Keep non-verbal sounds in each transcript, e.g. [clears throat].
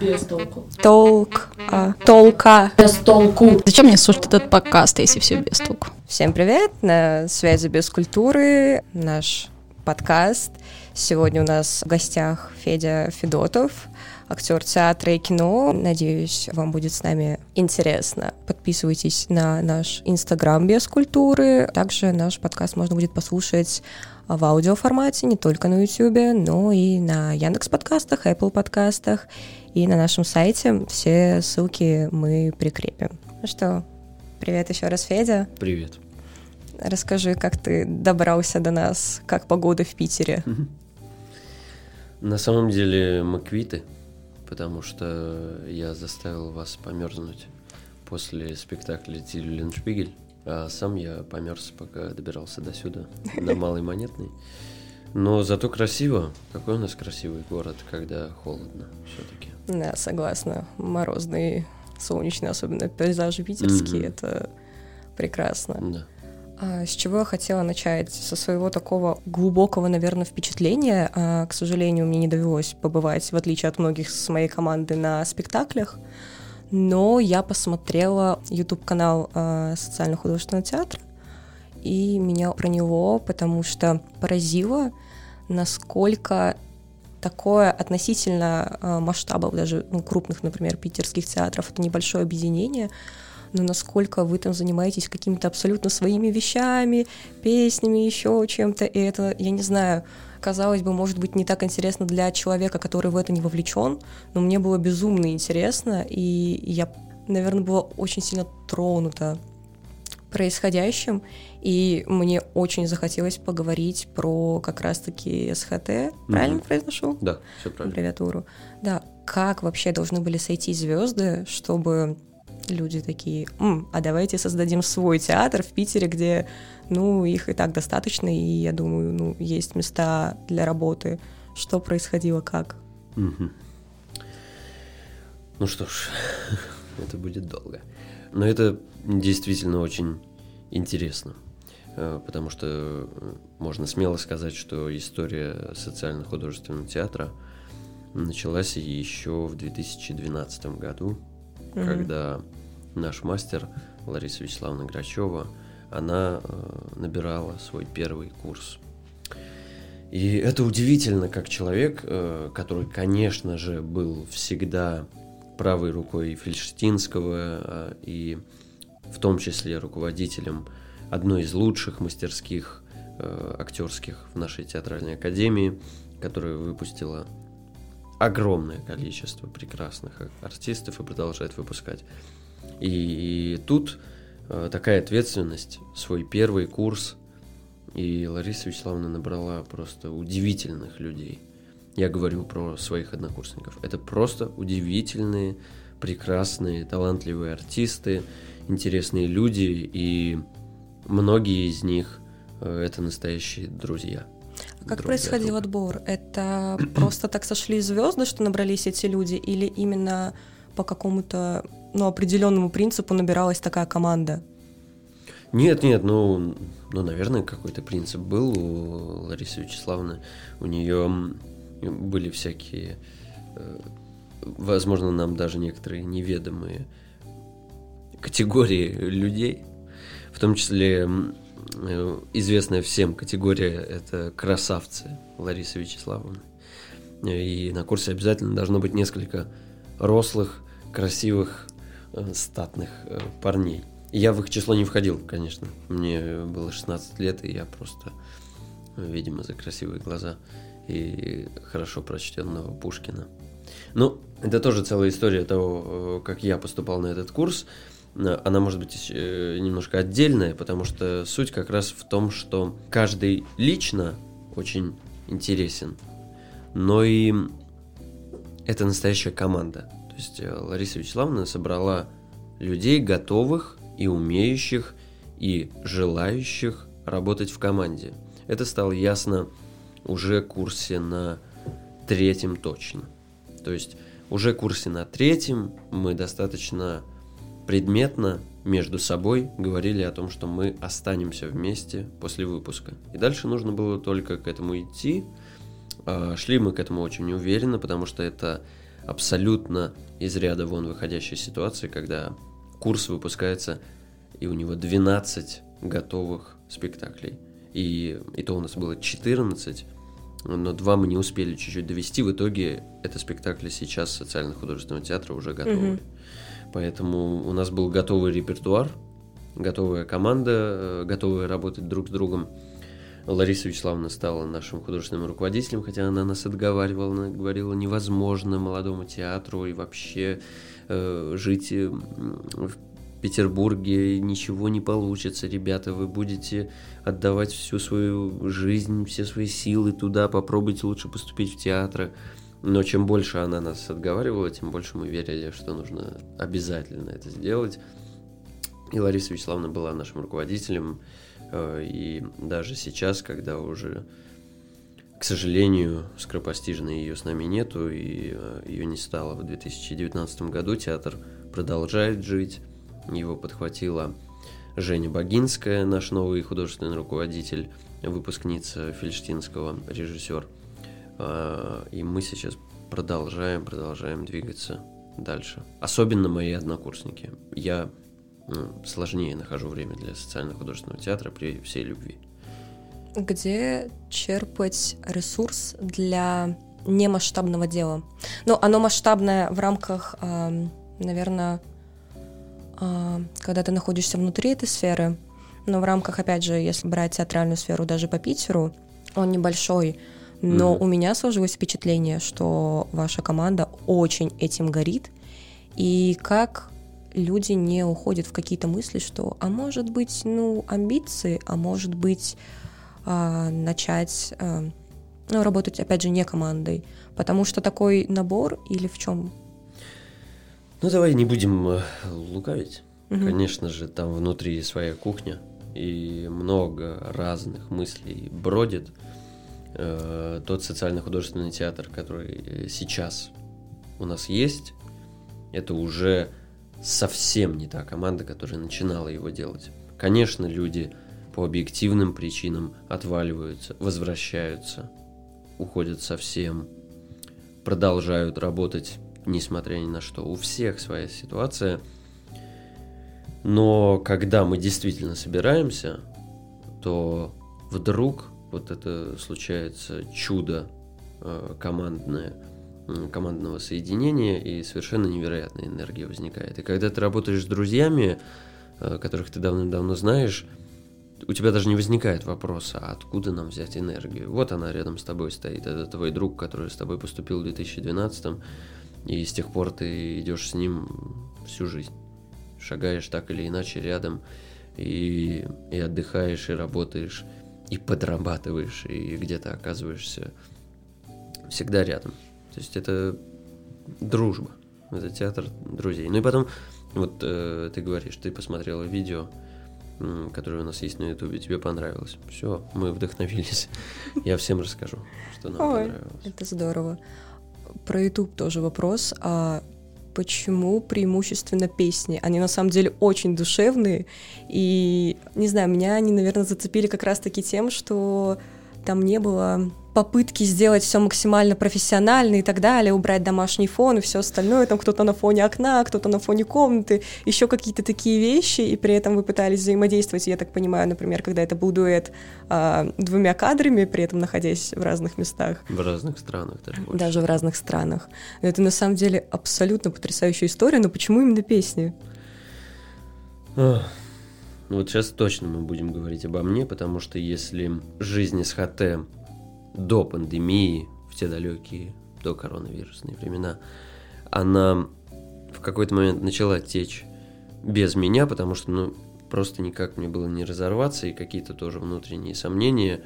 Без толку. Толк. а, толка. Без толку. Зачем мне слушать этот подкаст, если все без толку? Всем привет! На связи без культуры наш подкаст. Сегодня у нас в гостях Федя Федотов, актер театра и кино. Надеюсь, вам будет с нами интересно. Подписывайтесь на наш инстаграм без культуры. Также наш подкаст можно будет послушать в аудиоформате, не только на YouTube, но и на Яндекс подкастах, Apple подкастах и на нашем сайте. Все ссылки мы прикрепим. Ну что, привет еще раз, Федя. Привет. Расскажи, как ты добрался до нас, как погода в Питере. На самом деле мы квиты, потому что я заставил вас померзнуть после спектакля Тилю Леншпигель. А сам я померз, пока добирался до сюда, на [laughs] Малой Монетной. Но зато красиво. Какой у нас красивый город, когда холодно все-таки. Да, согласна. Морозные, солнечные, особенно пейзажи питерские, Мгм. это прекрасно. Да. А, с чего я хотела начать? Со своего такого глубокого, наверное, впечатления. А, к сожалению, мне не довелось побывать, в отличие от многих с моей команды, на спектаклях. Но я посмотрела YouTube-канал а, социально-художественного театра, и меня про него, потому что поразило, насколько такое относительно а, масштабов даже ну, крупных, например, питерских театров, это небольшое объединение, но насколько вы там занимаетесь какими-то абсолютно своими вещами, песнями, еще чем-то, и это, я не знаю, казалось бы, может быть, не так интересно для человека, который в это не вовлечен, но мне было безумно интересно, и я, наверное, была очень сильно тронута происходящим, и мне очень захотелось поговорить про как раз-таки СХТ, правильно Мгм. произношу? Да, все правильно. аббревиатуру. Да, как вообще должны были сойти звезды, чтобы люди такие, «М, а давайте создадим свой театр в Питере, где, ну, их и так достаточно, и я думаю, ну, есть места для работы. Что происходило, как? Мгм. Ну что ж, [laughs] это будет долго. Но это действительно очень интересно, э, потому что э, можно смело сказать, что история социально-художественного театра началась еще в 2012 году, Мгм. когда наш мастер Лариса Вячеславовна Грачева, она э, набирала свой первый курс. И это удивительно, как человек, который, конечно же, был всегда правой рукой Фельштинского э, и в том числе руководителем одной из лучших мастерских э, актерских в нашей театральной академии, которая выпустила огромное количество прекрасных артистов и продолжает выпускать. И, и тут э, такая ответственность, свой первый курс, и Лариса Вячеславовна набрала просто удивительных людей. Я говорю про своих однокурсников. Это просто удивительные, прекрасные, талантливые артисты, интересные люди, и многие из них э, это настоящие друзья. А как друг происходил друга. отбор? Это [clears throat] просто так сошли звезды, что набрались эти люди, или именно по какому-то ну, определенному принципу набиралась такая команда? Нет, нет, ну, ну, наверное, какой-то принцип был у Ларисы Вячеславовны. У нее были всякие, э, возможно, нам даже некоторые неведомые категории людей, в том числе э, известная всем категория это красавцы Ларисы Вячеславовны. И на курсе обязательно должно быть несколько рослых, красивых, э, статных э, парней. Я в их число не входил, конечно. Мне было 16 лет, и я просто, видимо, за красивые глаза и хорошо прочтенного Пушкина. Ну, это тоже целая история того, как я поступал на этот курс. Э, Она может быть э, немножко отдельная, потому что суть как раз в том, что каждый лично очень интересен, но и это настоящая команда. То есть э, Лариса Вячеславовна собрала людей, готовых и умеющих, и желающих работать в команде. Это стало ясно уже курсе на третьем точно. То есть уже курсе на третьем мы достаточно предметно между собой говорили о том, что мы останемся вместе после выпуска. И дальше нужно было только к этому идти. А, Шли мы к этому очень уверенно, потому что это абсолютно из ряда вон выходящей ситуации, когда курс выпускается, и у него 12 готовых спектаклей. И, и то у нас было 14, но два мы не успели чуть-чуть довести. В итоге это спектакли сейчас социально-художественного театра уже готовы. Mm-hmm. Поэтому у нас был готовый репертуар, готовая команда, э, готовая работать друг с другом. Лариса Вячеславовна стала нашим художественным руководителем, хотя она нас отговаривала, она говорила, невозможно молодому театру и вообще э, жить э, в Петербурге ничего не получится, ребята, вы будете отдавать всю свою жизнь, все свои силы туда, попробуйте лучше поступить в театр. Но чем больше она нас отговаривала, тем больше мы верили, что нужно обязательно это сделать. И Лариса Вячеславовна была нашим руководителем, Э, и даже сейчас, когда уже, к сожалению, скоропостижно ее с нами нету, и э, ее не стало в 2019 году, театр продолжает жить. Его подхватила Женя Богинская, наш новый художественный руководитель, выпускница Фельштинского, режиссер. Э, и мы сейчас продолжаем, продолжаем двигаться дальше. Особенно мои однокурсники. Я ну, сложнее нахожу время для социально-художественного театра при всей любви. Где черпать ресурс для немасштабного дела? Ну, оно масштабное в рамках, наверное, а, когда ты находишься внутри этой сферы, но в рамках, опять же, если брать театральную сферу даже по Питеру, он небольшой, но mm-hmm. у меня сложилось впечатление, что ваша команда очень этим горит, и как люди не уходят в какие-то мысли, что, а может быть, ну, амбиции, а может быть, а, начать а, ну, работать, опять же, не командой. Потому что такой набор или в чем? Ну, давай не будем э, лукавить. Угу. Конечно же, там внутри своя кухня, и много разных мыслей бродит. Э, тот социально-художественный театр, который сейчас у нас есть, это уже совсем не та команда, которая начинала его делать. Конечно, люди по объективным причинам отваливаются, возвращаются, уходят совсем, продолжают работать, несмотря ни на что. У всех своя ситуация. Но когда мы действительно собираемся, то вдруг вот это случается чудо э, командное – командного соединения, и совершенно невероятная энергия возникает. И когда ты работаешь с друзьями, э, которых ты давным-давно знаешь, у тебя даже не возникает вопроса, а откуда нам взять энергию. Вот она рядом с тобой стоит. Это твой друг, который с тобой поступил в 2012 и с тех пор ты идешь с ним всю жизнь. Шагаешь так или иначе рядом, и, и отдыхаешь, и работаешь, и подрабатываешь, и где-то оказываешься всегда рядом. То есть это дружба, это театр друзей. Ну и потом, вот э, ты говоришь, ты посмотрела видео, которое у нас есть на ютубе, тебе понравилось. Все, мы вдохновились. Я всем расскажу, что нам Ой, понравилось. Это здорово. Про YouTube тоже вопрос. А почему преимущественно песни. Они на самом деле очень душевные, и, не знаю, меня они, наверное, зацепили как раз-таки тем, что там не было попытки сделать все максимально профессионально и так далее, убрать домашний фон и все остальное, там кто-то на фоне окна, кто-то на фоне комнаты, еще какие-то такие вещи, и при этом вы пытались взаимодействовать, я так понимаю, например, когда это был дуэт а, двумя кадрами, при этом находясь в разных местах. В разных странах даже. Больше. Даже в разных странах. Это на самом деле абсолютно потрясающая история, но почему именно песни? Ну вот сейчас точно мы будем говорить обо мне, потому что если жизнь из ХТ до пандемии, в те далекие, до коронавирусные времена, она в какой-то момент начала течь без меня, потому что, ну, просто никак мне было не разорваться, и какие-то тоже внутренние сомнения,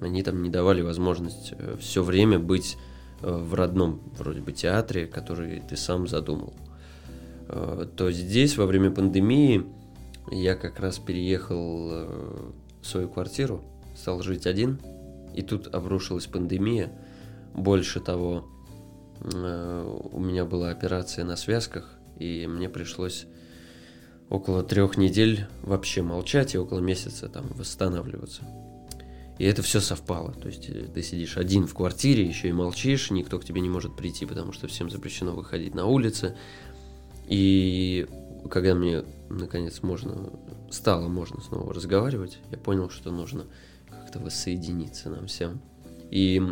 они там не давали возможность э, все время быть э, в родном, вроде бы, театре, который ты сам задумал. Э, то здесь, во время пандемии, я как раз переехал в свою квартиру, стал жить один – и тут обрушилась пандемия. Больше того, э, у меня была операция на связках, и мне пришлось около трех недель вообще молчать и около месяца там восстанавливаться. И это все совпало. То есть э, ты сидишь один в квартире, еще и молчишь, никто к тебе не может прийти, потому что всем запрещено выходить на улицы. И когда мне наконец можно стало можно снова разговаривать, я понял, что нужно как-то воссоединиться нам всем. И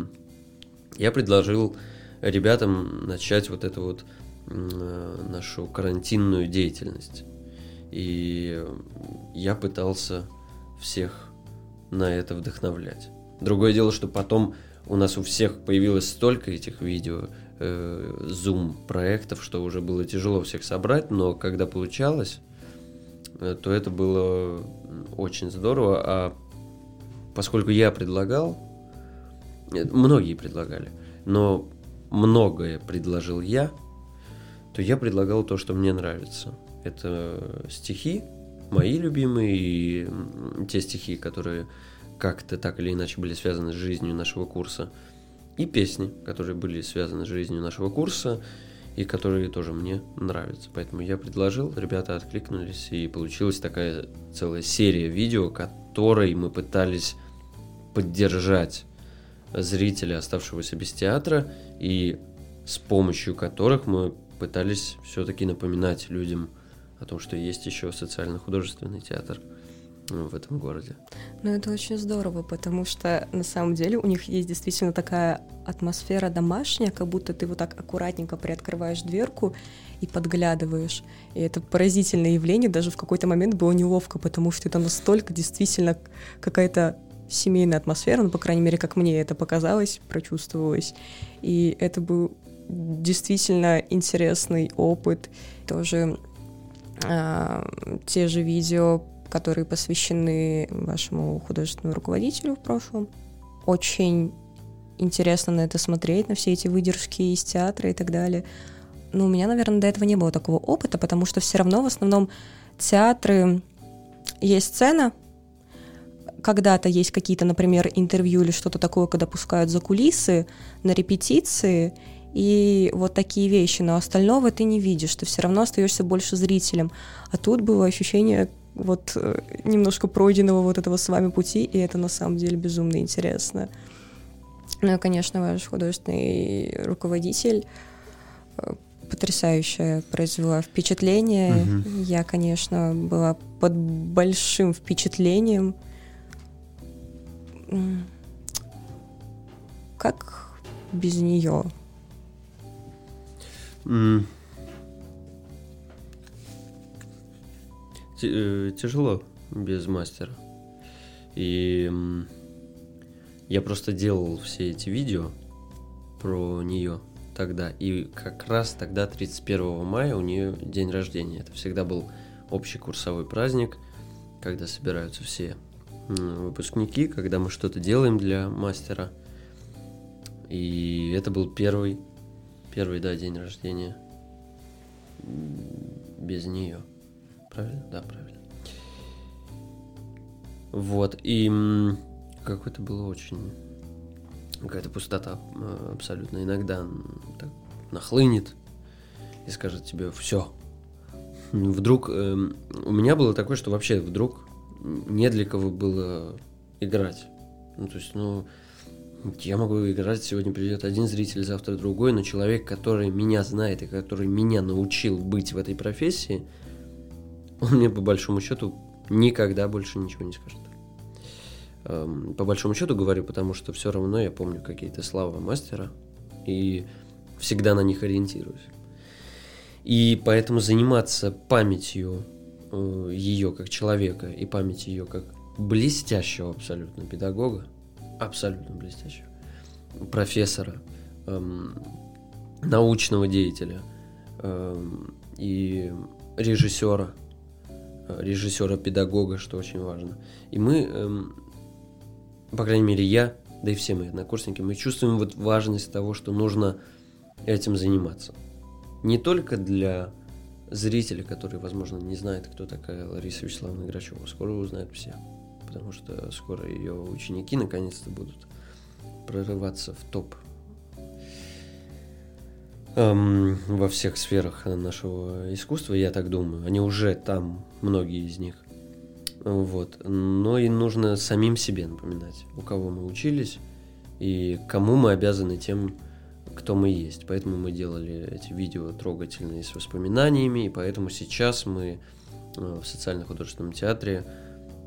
я предложил ребятам начать вот эту вот э, нашу карантинную деятельность. И я пытался всех на это вдохновлять. Другое дело, что потом у нас у всех появилось столько этих видео, э, зум-проектов, что уже было тяжело всех собрать, но когда получалось, э, то это было очень здорово. А поскольку я предлагал, э, многие предлагали, но многое предложил я, то я предлагал то, что мне нравится. Это стихи, мои любимые, и те стихи, которые как-то так или иначе были связаны с жизнью нашего курса, и песни, которые были связаны с жизнью нашего курса, и которые тоже мне нравятся. Поэтому я предложил, ребята откликнулись, и получилась такая целая серия видео, которой мы пытались поддержать зрителя, оставшегося без театра, и с помощью которых мы пытались все-таки напоминать людям о том, что есть еще социально-художественный театр в этом городе. Ну, это очень здорово, потому что на самом деле у них есть действительно такая атмосфера домашняя, как будто ты вот так аккуратненько приоткрываешь дверку и подглядываешь. И это поразительное явление, даже в какой-то момент было неловко, потому что это настолько действительно какая-то семейная атмосфера, ну, по крайней мере, как мне это показалось, прочувствовалось. И это был действительно интересный опыт. Тоже э, те же видео, которые посвящены вашему художественному руководителю в прошлом. Очень интересно на это смотреть, на все эти выдержки из театра и так далее. Но у меня, наверное, до этого не было такого опыта, потому что все равно в основном театры есть сцена, когда-то есть какие-то, например, интервью или что-то такое, когда пускают за кулисы на репетиции, и вот такие вещи, но остального ты не видишь, ты все равно остаешься больше зрителем. А тут было ощущение вот э, немножко пройденного вот этого с вами пути, и это на самом деле безумно интересно. Ну и, конечно, ваш художественный руководитель э, потрясающе произвела впечатление. Угу. Я, конечно, была под большим впечатлением как без нее? Mm. Тяжело без мастера. И я просто делал все эти видео про нее тогда. И как раз тогда, 31 мая, у нее день рождения. Это всегда был общий курсовой праздник, когда собираются все выпускники, когда мы что-то делаем для мастера. И это был первый, первый, да, день рождения без нее. Правильно? Да, правильно. Вот, и какое-то было очень... Какая-то пустота абсолютно. Иногда так нахлынет и скажет тебе все. Вдруг... Э, у меня было такое, что вообще вдруг не для кого было играть. Ну, то есть, ну, я могу играть, сегодня придет один зритель, завтра другой, но человек, который меня знает и который меня научил быть в этой профессии, он мне по большому счету никогда больше ничего не скажет. Эм, по большому счету говорю, потому что все равно я помню какие-то слова мастера и всегда на них ориентируюсь. И поэтому заниматься памятью Э, ее как человека и память ее как блестящего абсолютно педагога, абсолютно блестящего, профессора, эм, научного деятеля эм, и режиссера, режиссера-педагога, что очень важно. И мы, эм, по крайней мере, я, да и все мои однокурсники, мы чувствуем вот важность того, что нужно этим заниматься. Не только для зрители, которые, возможно, не знают, кто такая Лариса Вячеславовна Грачева, скоро узнают все. Потому что скоро ее ученики наконец-то будут прорываться в топ эм, во всех сферах нашего искусства, я так думаю. Они уже там, многие из них. Вот. Но и нужно самим себе напоминать, у кого мы учились и кому мы обязаны тем, кто мы есть. Поэтому мы делали эти видео трогательные с воспоминаниями, и поэтому сейчас мы э, в социально-художественном театре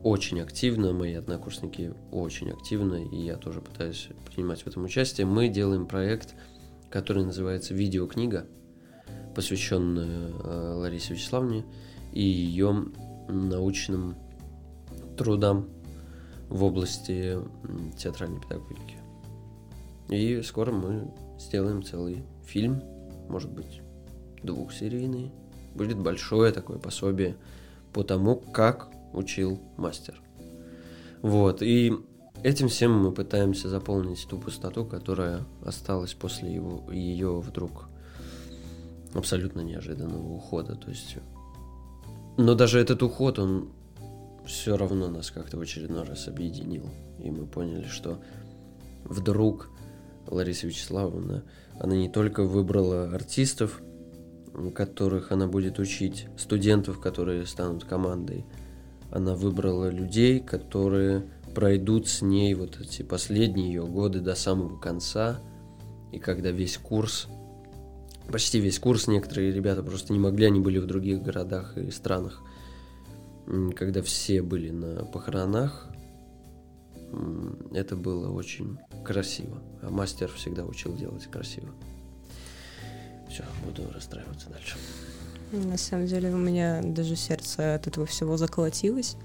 очень активно, мои однокурсники очень активно, и я тоже пытаюсь принимать в этом участие. Мы делаем проект, который называется «Видеокнига», посвященную э, Ларисе Вячеславовне и ее научным трудам в области театральной педагогики. И скоро мы сделаем целый фильм, может быть, двухсерийный. Будет большое такое пособие по тому, как учил мастер. Вот, и этим всем мы пытаемся заполнить ту пустоту, которая осталась после его, ее вдруг абсолютно неожиданного ухода. То есть, но даже этот уход, он все равно нас как-то в очередной раз объединил. И мы поняли, что вдруг Лариса Вячеславовна, она не только выбрала артистов, которых она будет учить, студентов, которые станут командой, она выбрала людей, которые пройдут с ней вот эти последние ее годы до самого конца, и когда весь курс, почти весь курс, некоторые ребята просто не могли, они были в других городах и странах, когда все были на похоронах, это было очень красиво. А мастер всегда учил делать красиво. Все, буду расстраиваться дальше. На самом деле у меня даже сердце от этого всего заколотилось.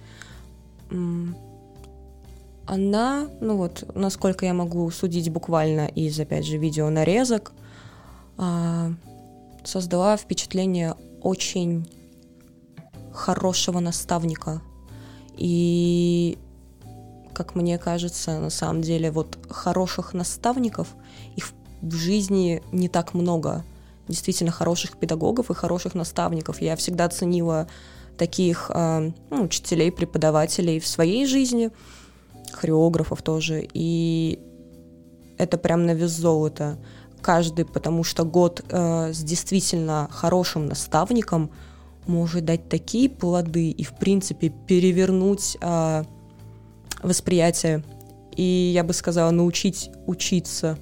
Она, ну вот, насколько я могу судить буквально из, опять же, видео нарезок, а, создала впечатление очень хорошего наставника. И как мне кажется, на самом деле, вот хороших наставников, их в жизни не так много. Действительно хороших педагогов и хороших наставников. Я всегда ценила таких э, ну, учителей, преподавателей в своей жизни, хореографов тоже. И это прям на вес золота. Каждый, потому что год э, с действительно хорошим наставником может дать такие плоды и, в принципе, перевернуть э, восприятие. И я бы сказала, научить учиться.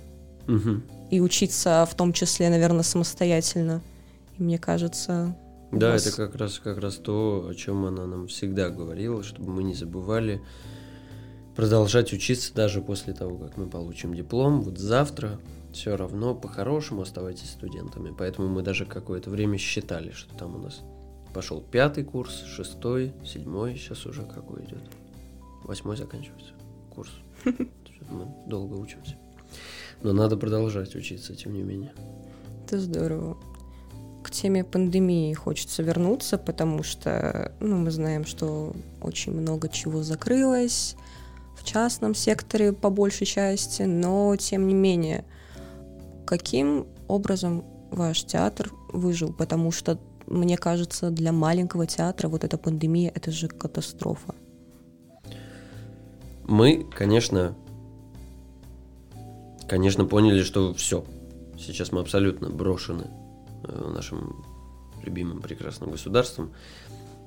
Угу. И учиться в том числе, наверное, самостоятельно. И мне кажется... Да, вас... это как раз, как раз то, о чем она нам всегда говорила, чтобы мы не забывали продолжать учиться даже после того, как мы получим диплом. Вот завтра все равно по-хорошему оставайтесь студентами. Поэтому мы даже какое-то время считали, что там у нас пошел пятый курс, шестой, седьмой, сейчас уже какой идет восьмой заканчивается курс. [laughs] Мы долго учимся. Но надо продолжать учиться, тем не менее. Это здорово. К теме пандемии хочется вернуться, потому что ну, мы знаем, что очень много чего закрылось частном секторе по большей части, но тем не менее, каким образом ваш театр выжил? Потому что, мне кажется, для маленького театра вот эта пандемия – это же катастрофа. Мы, конечно, конечно, поняли, что все. Сейчас мы абсолютно брошены э, нашим любимым прекрасным государством.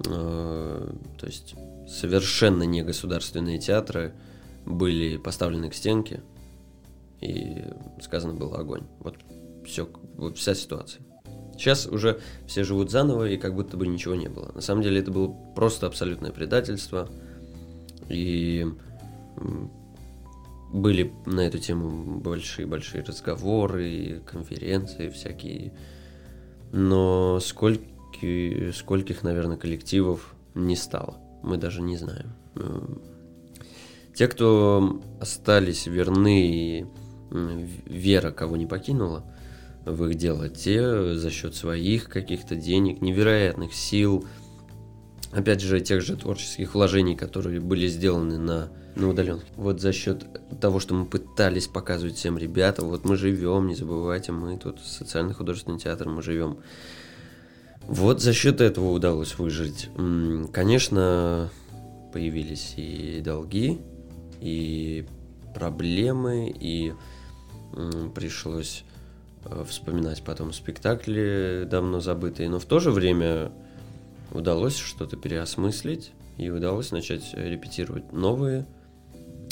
Э, то есть совершенно не государственные театры были поставлены к стенке, и сказано было огонь. Вот все, вот вся ситуация. Сейчас уже все живут заново, и как будто бы ничего не было. На самом деле это было просто абсолютное предательство. И были на эту тему большие-большие разговоры, конференции всякие. Но сколько, скольких, наверное, коллективов не стало, мы даже не знаем. Те, кто остались верны и вера кого не покинула в их дело, те за счет своих каких-то денег, невероятных сил, опять же, тех же творческих вложений, которые были сделаны на, на удаленке. Вот за счет того, что мы пытались показывать всем ребятам, вот мы живем, не забывайте, мы тут социальный художественный театр, мы живем. Вот за счет этого удалось выжить. Конечно, появились и долги, и проблемы, и пришлось э, вспоминать потом спектакли давно забытые, но в то же время удалось что-то переосмыслить и удалось начать репетировать новые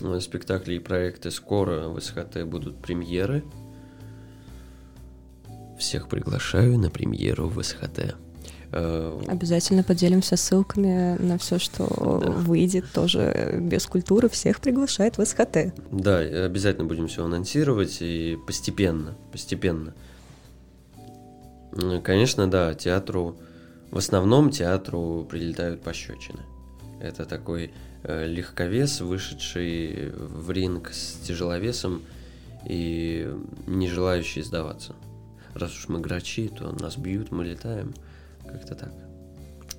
э, спектакли и проекты. Скоро в СХТ будут премьеры. Всех приглашаю на премьеру в СХТ. Э, Обязательно поделимся ссылками на все, что да. выйдет тоже без культуры. Всех приглашает в СХТ. Да, обязательно будем все анонсировать и постепенно, постепенно. Конечно, да, театру, в основном театру прилетают пощечины. Это такой э, легковес, вышедший в ринг с тяжеловесом и не желающий сдаваться. Раз уж мы грачи, то нас бьют, мы летаем. Как-то так.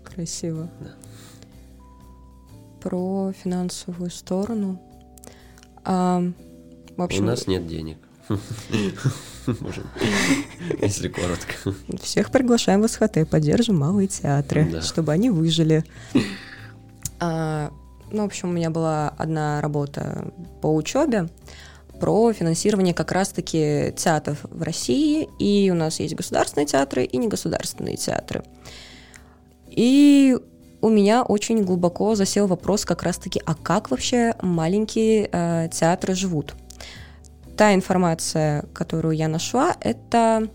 Красиво. Да. Про финансовую сторону. А, в общем, У нас нет денег. [laughs] Если коротко. Всех приглашаем в СХТ, поддержим малые театры, да. чтобы они выжили. А, ну, в общем, у меня была одна работа по учебе про финансирование как раз-таки театров в России, и у нас есть государственные театры и негосударственные театры. И у меня очень глубоко засел вопрос как раз-таки, а как вообще маленькие э, театры живут? Та информация, которую я нашла, это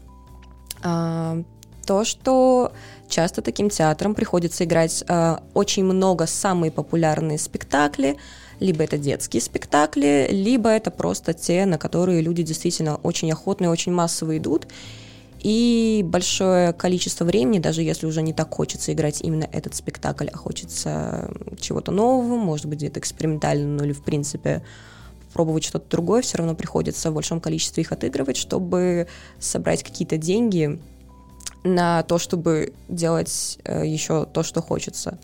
э, то, что часто таким театрам приходится играть э, очень много самые популярные спектакли, либо это детские спектакли, либо это просто те, на которые люди действительно очень охотно и очень массово идут. И большое количество времени, даже если уже не так хочется играть именно этот спектакль, а хочется чего-то нового, может быть, где-то экспериментально, ну или в принципе пробовать что-то другое, все равно приходится в большом количестве их отыгрывать, чтобы собрать какие-то деньги на то, чтобы делать э, еще то, что хочется.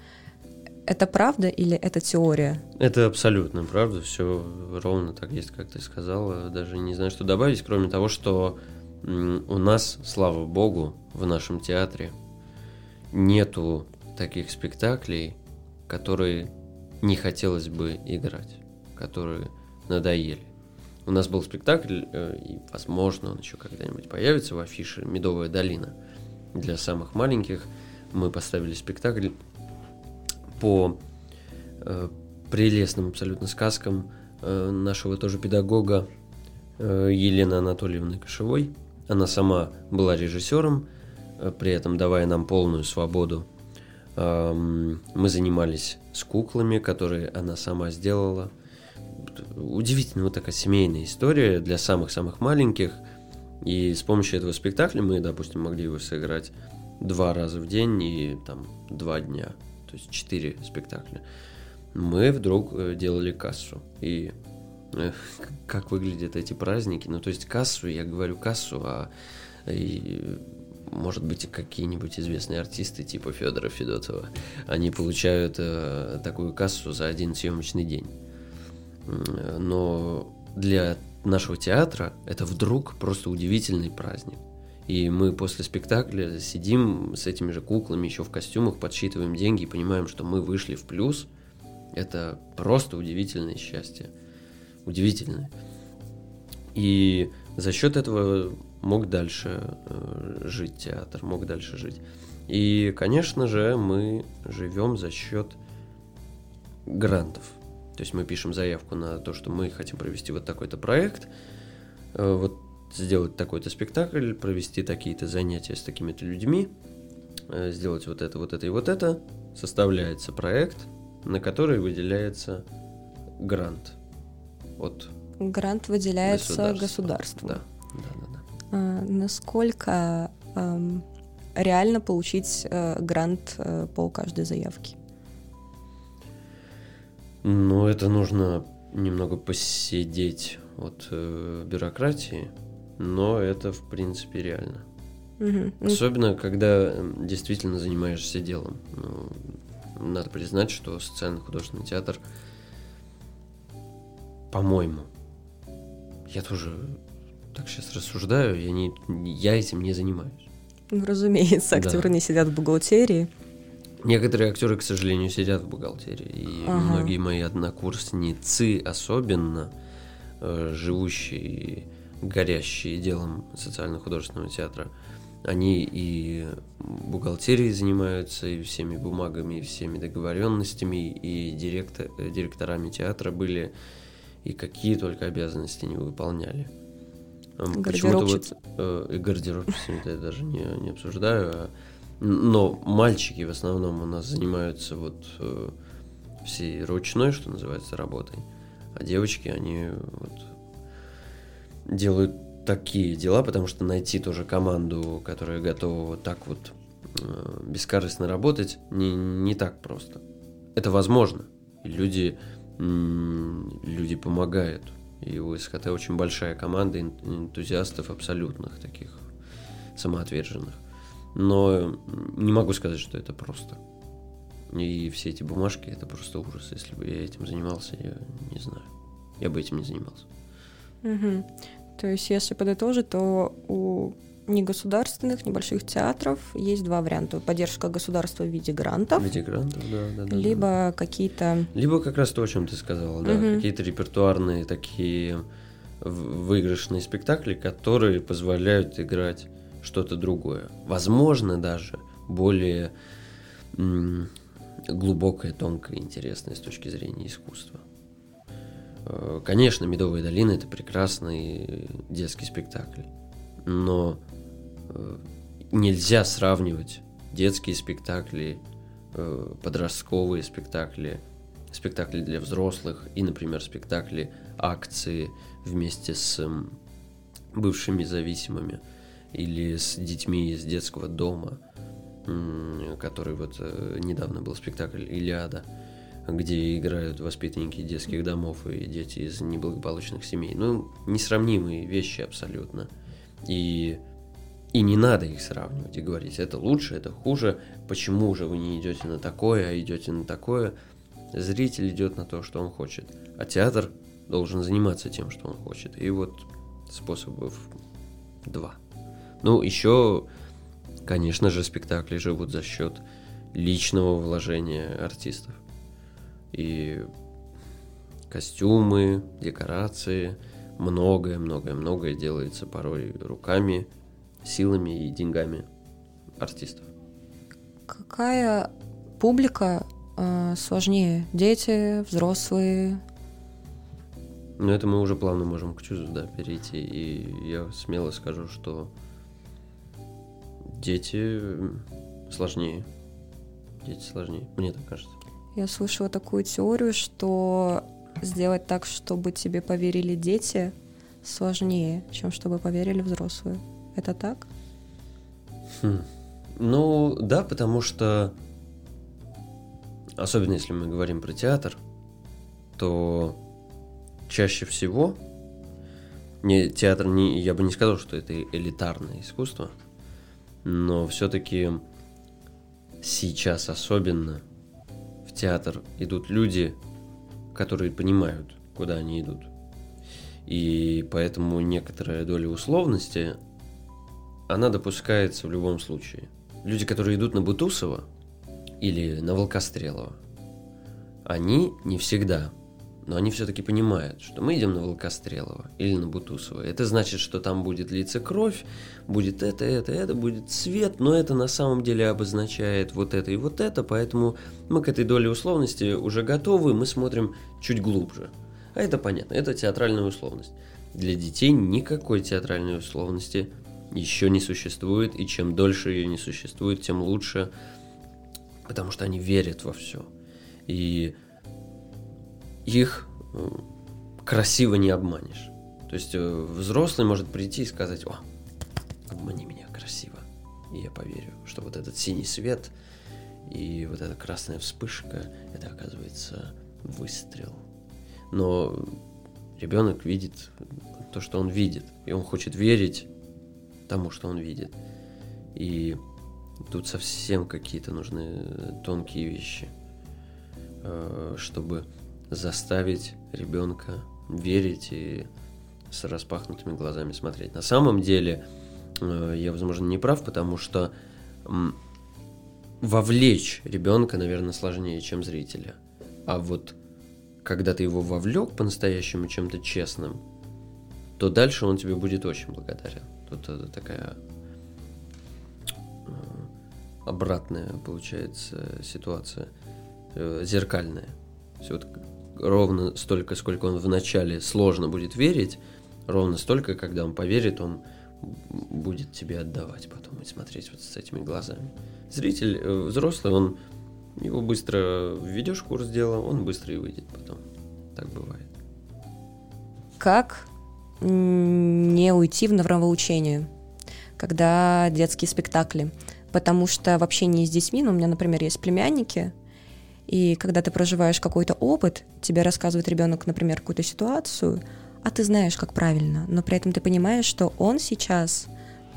Это правда или это теория? Это абсолютно правда, все ровно так есть, как ты сказала. Даже не знаю, что добавить, кроме того, что у нас, слава богу, в нашем театре нету таких спектаклей, которые не хотелось бы играть, которые надоели. У нас был спектакль, э, и, возможно, он еще когда-нибудь появится в афише «Медовая долина» для самых маленьких. Мы поставили спектакль по э, прелестным абсолютно сказкам э, нашего тоже педагога э, Елены Анатольевны Кошевой. Она сама была режиссером, э, при этом давая нам полную свободу. Э, мы занимались с куклами, которые она сама сделала. Удивительно, вот такая семейная история для самых-самых маленьких. И с помощью этого спектакля мы, допустим, могли его сыграть два раза в день и там два дня то есть четыре спектакля, мы вдруг э, делали кассу. И э, как выглядят эти праздники? Ну, то есть кассу, я говорю кассу, а и, может быть, какие-нибудь известные артисты типа Федора Федотова, они получают э, такую кассу за один съемочный день. Но для нашего театра это вдруг просто удивительный праздник. И мы после спектакля сидим с этими же куклами еще в костюмах, подсчитываем деньги и понимаем, что мы вышли в плюс. Это просто удивительное счастье. Удивительное. И за счет этого мог дальше э, жить театр, мог дальше жить. И, конечно же, мы живем за счет грантов. То есть мы пишем заявку на то, что мы хотим провести вот такой-то проект. Э, вот сделать такой-то спектакль, провести такие-то занятия с такими-то людьми, э, сделать вот это, вот это и вот это, составляется проект, на который выделяется грант от Грант выделяется государству. Да, да, да. да. А, насколько эм, реально получить э, грант э, по каждой заявке? Ну, это нужно немного посидеть от э, бюрократии, но это в принципе реально. Угу. Особенно, когда действительно занимаешься делом. Ну, надо признать, что социально-художественный театр, по-моему, я тоже так сейчас рассуждаю, я, не, я этим не занимаюсь. Ну, разумеется, актеры да. не сидят в бухгалтерии. Некоторые актеры, к сожалению, сидят в бухгалтерии. И ага. многие мои однокурсницы, особенно э, живущие горящие делом социально-художественного театра, они и бухгалтерией занимаются, и всеми бумагами, и всеми договоренностями, и директор, директорами театра были, и какие только обязанности не выполняли. Почему-то вот э, и гардеробщицами [laughs] я даже не, не обсуждаю, а, но мальчики в основном у нас занимаются вот э, всей ручной, что называется, работой, а девочки, они вот делают такие дела, потому что найти тоже команду, которая готова вот так вот э, бескорыстно работать, не, не так просто. Это возможно. И люди, люди помогают. И у СХТ очень большая команда энтузиастов абсолютных, таких самоотверженных. Но не могу сказать, что это просто. И все эти бумажки это просто ужас. Если бы я этим занимался, я не знаю. Я бы этим не занимался. Угу. То есть, если подытожить, то у негосударственных небольших театров есть два варианта. Поддержка государства в виде грантов. В виде грантов, да, да. да либо да. какие-то... Либо как раз то, о чем ты сказала, да. Угу. Какие-то репертуарные такие выигрышные спектакли, которые позволяют играть что-то другое. Возможно, даже более глубокое, тонкое, интересное с точки зрения искусства. Э, конечно, «Медовая долина» — это прекрасный детский спектакль, но э, нельзя сравнивать детские спектакли, э, подростковые спектакли, спектакли для взрослых и, например, спектакли акции вместе с бывшими зависимыми или с детьми из детского дома, который вот недавно был спектакль «Илиада», где играют воспитанники детских домов и дети из неблагополучных семей. Ну, несравнимые вещи абсолютно. И, и не надо их сравнивать и говорить, это лучше, это хуже, почему же вы не идете на такое, а идете на такое. Зритель идет на то, что он хочет, а театр должен заниматься тем, что он хочет. И вот способов два. Ну, еще, конечно же, спектакли живут за счет личного вложения артистов и костюмы, декорации, многое-многое-многое делается порой руками, силами и деньгами артистов. Какая публика э, сложнее? Дети, взрослые? Ну, это мы уже плавно можем к чувству, да, перейти. И я смело скажу, что дети сложнее. Дети сложнее, мне так кажется. Я слышала такую теорию, что сделать так, чтобы тебе поверили дети, сложнее, чем чтобы поверили взрослые. Это так? Хм. Ну, да, потому что, особенно если мы говорим про театр, то чаще всего не, театр, не, я бы не сказал, что это элитарное искусство, но все-таки сейчас особенно театр идут люди, которые понимают, куда они идут. И поэтому некоторая доля условности, она допускается в любом случае. Люди, которые идут на Бутусова или на Волкострелова, они не всегда но они все-таки понимают, что мы идем на Волкострелова или на Бутусова. Это значит, что там будет литься кровь, будет это, это, это, будет цвет, но это на самом деле обозначает вот это и вот это, поэтому мы к этой доле условности уже готовы, мы смотрим чуть глубже. А это понятно, это театральная условность. Для детей никакой театральной условности еще не существует, и чем дольше ее не существует, тем лучше, потому что они верят во все. И их э, красиво не обманешь. То есть э, взрослый может прийти и сказать, о, обмани меня красиво. И я поверю, что вот этот синий свет и вот эта красная вспышка, это оказывается выстрел. Но ребенок видит то, что он видит, и он хочет верить тому, что он видит. И тут совсем какие-то нужны тонкие вещи, э, чтобы заставить ребенка верить и с распахнутыми глазами смотреть. На самом деле, э, я, возможно, не прав, потому что вовлечь ребенка, наверное, сложнее, чем зрителя. А вот когда ты его вовлек по-настоящему чем-то честным, то дальше он тебе будет очень благодарен. Тут это такая обратная получается ситуация, э, зеркальная. Все вот ровно столько, сколько он вначале сложно будет верить, ровно столько, когда он поверит, он будет тебе отдавать потом и смотреть вот с этими глазами. Зритель э, взрослый, он его быстро введешь в курс дела, он быстро и выйдет потом. Так бывает. Как не уйти в нравоучение, когда детские спектакли? Потому что в общении с детьми, ну, у меня, например, есть племянники, и когда ты проживаешь какой-то опыт, тебе рассказывает ребенок, например, какую-то ситуацию, а ты знаешь, как правильно, но при этом ты понимаешь, что он сейчас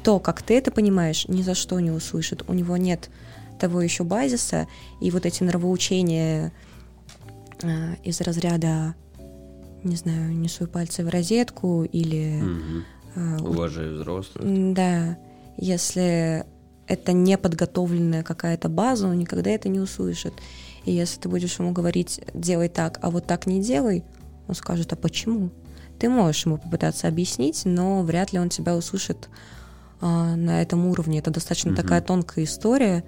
то, как ты это понимаешь, ни за что не услышит. У него нет того еще базиса, и вот эти нравоучения э, из разряда, не знаю, несу пальцы в розетку или... Угу. Э, Уважаю взрослых. Да, если это не подготовленная какая-то база, он никогда это не услышит. И если ты будешь ему говорить, делай так, а вот так не делай, он скажет, а почему? Ты можешь ему попытаться объяснить, но вряд ли он тебя услышит а, на этом уровне. Это достаточно mm-hmm. такая тонкая история.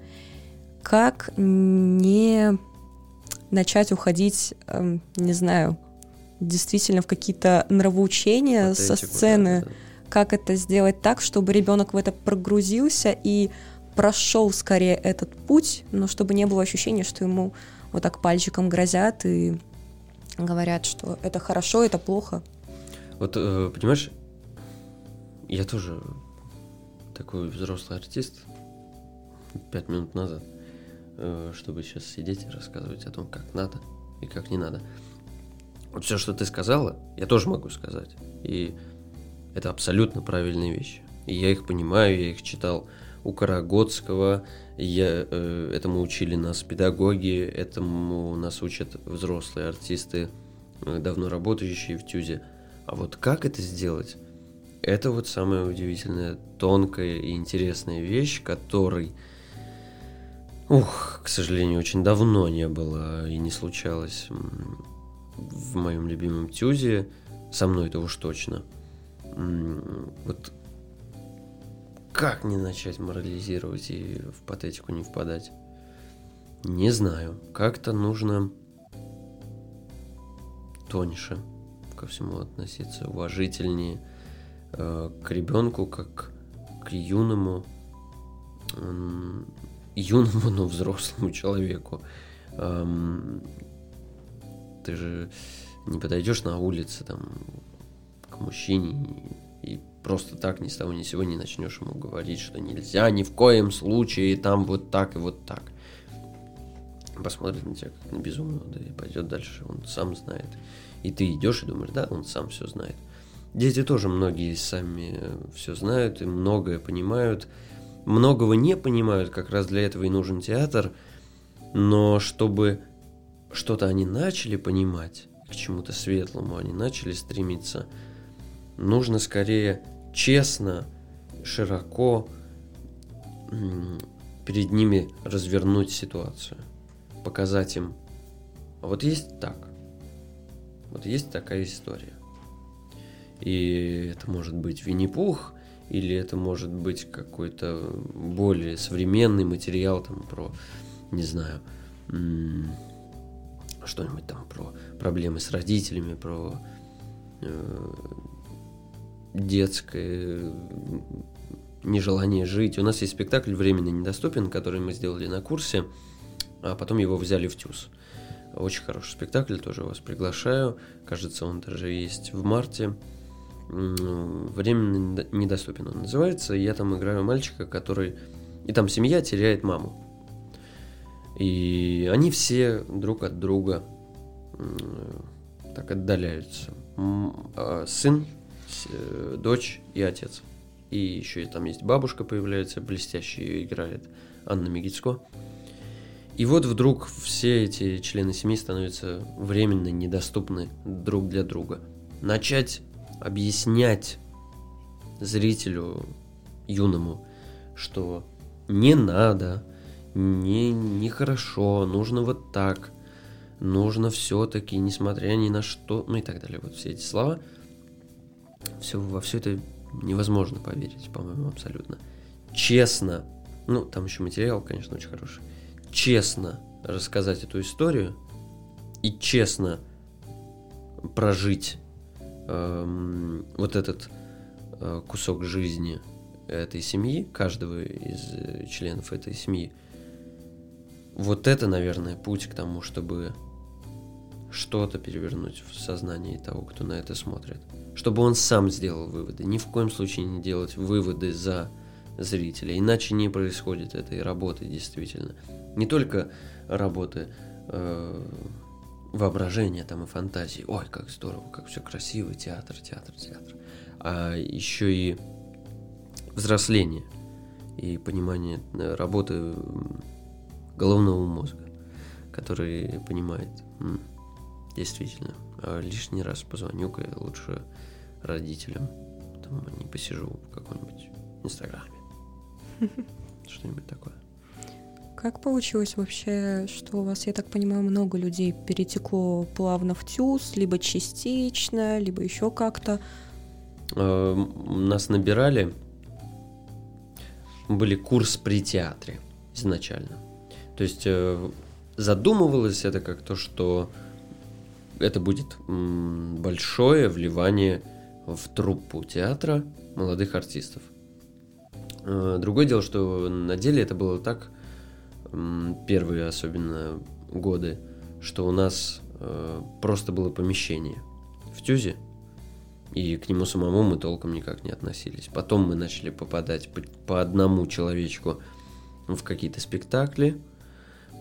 Как не начать уходить, э, не знаю, действительно в какие-то нравоучения вот со сцены? Да, да. Как это сделать так, чтобы ребенок в это прогрузился и прошел скорее этот путь, но чтобы не было ощущения, что ему вот так пальчиком грозят и говорят, что это хорошо, это плохо. Вот, э, понимаешь, я тоже такой взрослый артист пять минут назад, э, чтобы сейчас сидеть и рассказывать о том, как надо и как не надо. Вот все, что ты сказала, я тоже могу сказать. И это абсолютно правильные вещи. И я их понимаю, я их читал у Карагодского, я, э, этому учили нас педагоги, этому нас учат взрослые артисты, э, давно работающие в ТЮЗе. А вот как это сделать? Это вот самая удивительная, тонкая и интересная вещь, которой, ух, к сожалению, очень давно не было и не случалось в моем любимом тюзе. Со мной это уж точно. Вот как не начать морализировать и в патетику не впадать? Не знаю. Как-то нужно тоньше ко всему относиться, уважительнее э, к ребенку, как к юному, э, юному, но взрослому человеку. Эм, ты же не подойдешь на улице там к мужчине просто так ни с того ни с сего не начнешь ему говорить, что нельзя ни в коем случае там вот так и вот так. Посмотрит на тебя как на безумного, да и пойдет дальше, он сам знает. И ты идешь и думаешь, да, он сам все знает. Дети тоже многие сами все знают и многое понимают. Многого не понимают, как раз для этого и нужен театр. Но чтобы что-то они начали понимать, к чему-то светлому они начали стремиться, нужно скорее честно, широко перед ними развернуть ситуацию, показать им, а вот есть так, вот есть такая история. И это может быть Винни-Пух, или это может быть какой-то более современный материал там про, не знаю, что-нибудь там про проблемы с родителями, про э, детское нежелание жить. У нас есть спектакль «Временно недоступен», который мы сделали на курсе, а потом его взяли в ТЮЗ. Очень хороший спектакль, тоже вас приглашаю. Кажется, он даже есть в марте. Временно недоступен он называется. Я там играю мальчика, который... И там семья теряет маму. И они все друг от друга так отдаляются. А сын, э, дочь и отец. И еще там есть бабушка появляется, блестящая играет Анна Мегицко. И вот вдруг все эти члены семьи становятся временно недоступны друг для друга. Начать объяснять зрителю юному, что не надо, не, нехорошо, нужно вот так, нужно все-таки, несмотря ни на что, ну и так далее. Вот все эти слова, все, во все это невозможно поверить, по-моему, абсолютно. Честно ну, там еще материал, конечно, очень хороший, честно рассказать эту историю и честно прожить эм, вот этот э, кусок жизни этой семьи, каждого из э, членов этой семьи, вот это, наверное, путь к тому, чтобы что-то перевернуть в сознании того, кто на это смотрит. Чтобы он сам сделал выводы. Ни в коем случае не делать выводы за зрителя. Иначе не происходит этой работы действительно. Не только работы э, воображения там и фантазии. Ой, как здорово, как все красиво, театр, театр, театр. А еще и взросление и понимание э, работы головного мозга, который понимает, действительно, а лишний раз позвоню-ка лучше родителям, там не посижу в каком-нибудь инстаграме. [laughs] Что-нибудь такое. Как получилось вообще, что у вас, я так понимаю, много людей перетекло плавно в ТЮЗ, либо частично, либо еще как-то? А, нас набирали, были курс при театре изначально. То есть э, задумывалось это как то, что это будет большое вливание в труппу театра молодых артистов. Э, другое дело, что на деле это было так, первые особенно годы, что у нас э, просто было помещение в Тюзе, и к нему самому мы толком никак не относились. Потом мы начали попадать по, одному человечку в какие-то спектакли,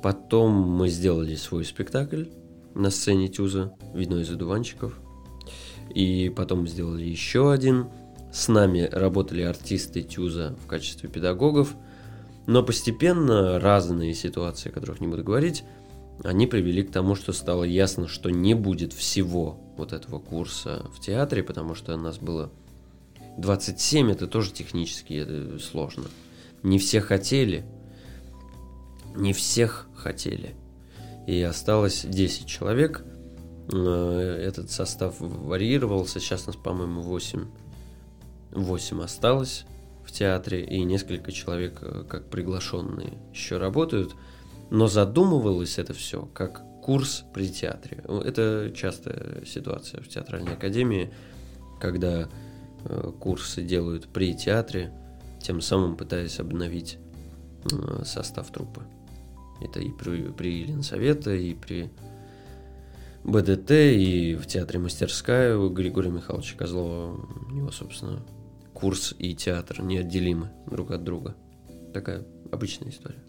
Потом мы сделали свой спектакль на сцене Тюза, видно из одуванчиков. И потом сделали еще один. С нами работали артисты Тюза в качестве педагогов. Но постепенно разные ситуации, о которых не буду говорить, они привели к тому, что стало ясно, что не будет всего вот этого курса в театре, потому что нас было 27, это тоже технически сложно. Не все хотели, не всех хотели. И осталось 10 человек. Э, этот состав варьировался. Сейчас нас, по-моему, 8. 8 осталось в театре, и несколько человек э, как приглашенные еще работают. Но задумывалось это все как курс при театре. Это частая ситуация в театральной академии, когда э, курсы делают при театре, тем самым пытаясь обновить состав труппы. Это и при, при Ленсовета, и при БДТ, и в театре «Мастерская» у Григория Михайловича Козлова. У него, собственно, курс и театр неотделимы друг от друга. Такая обычная история.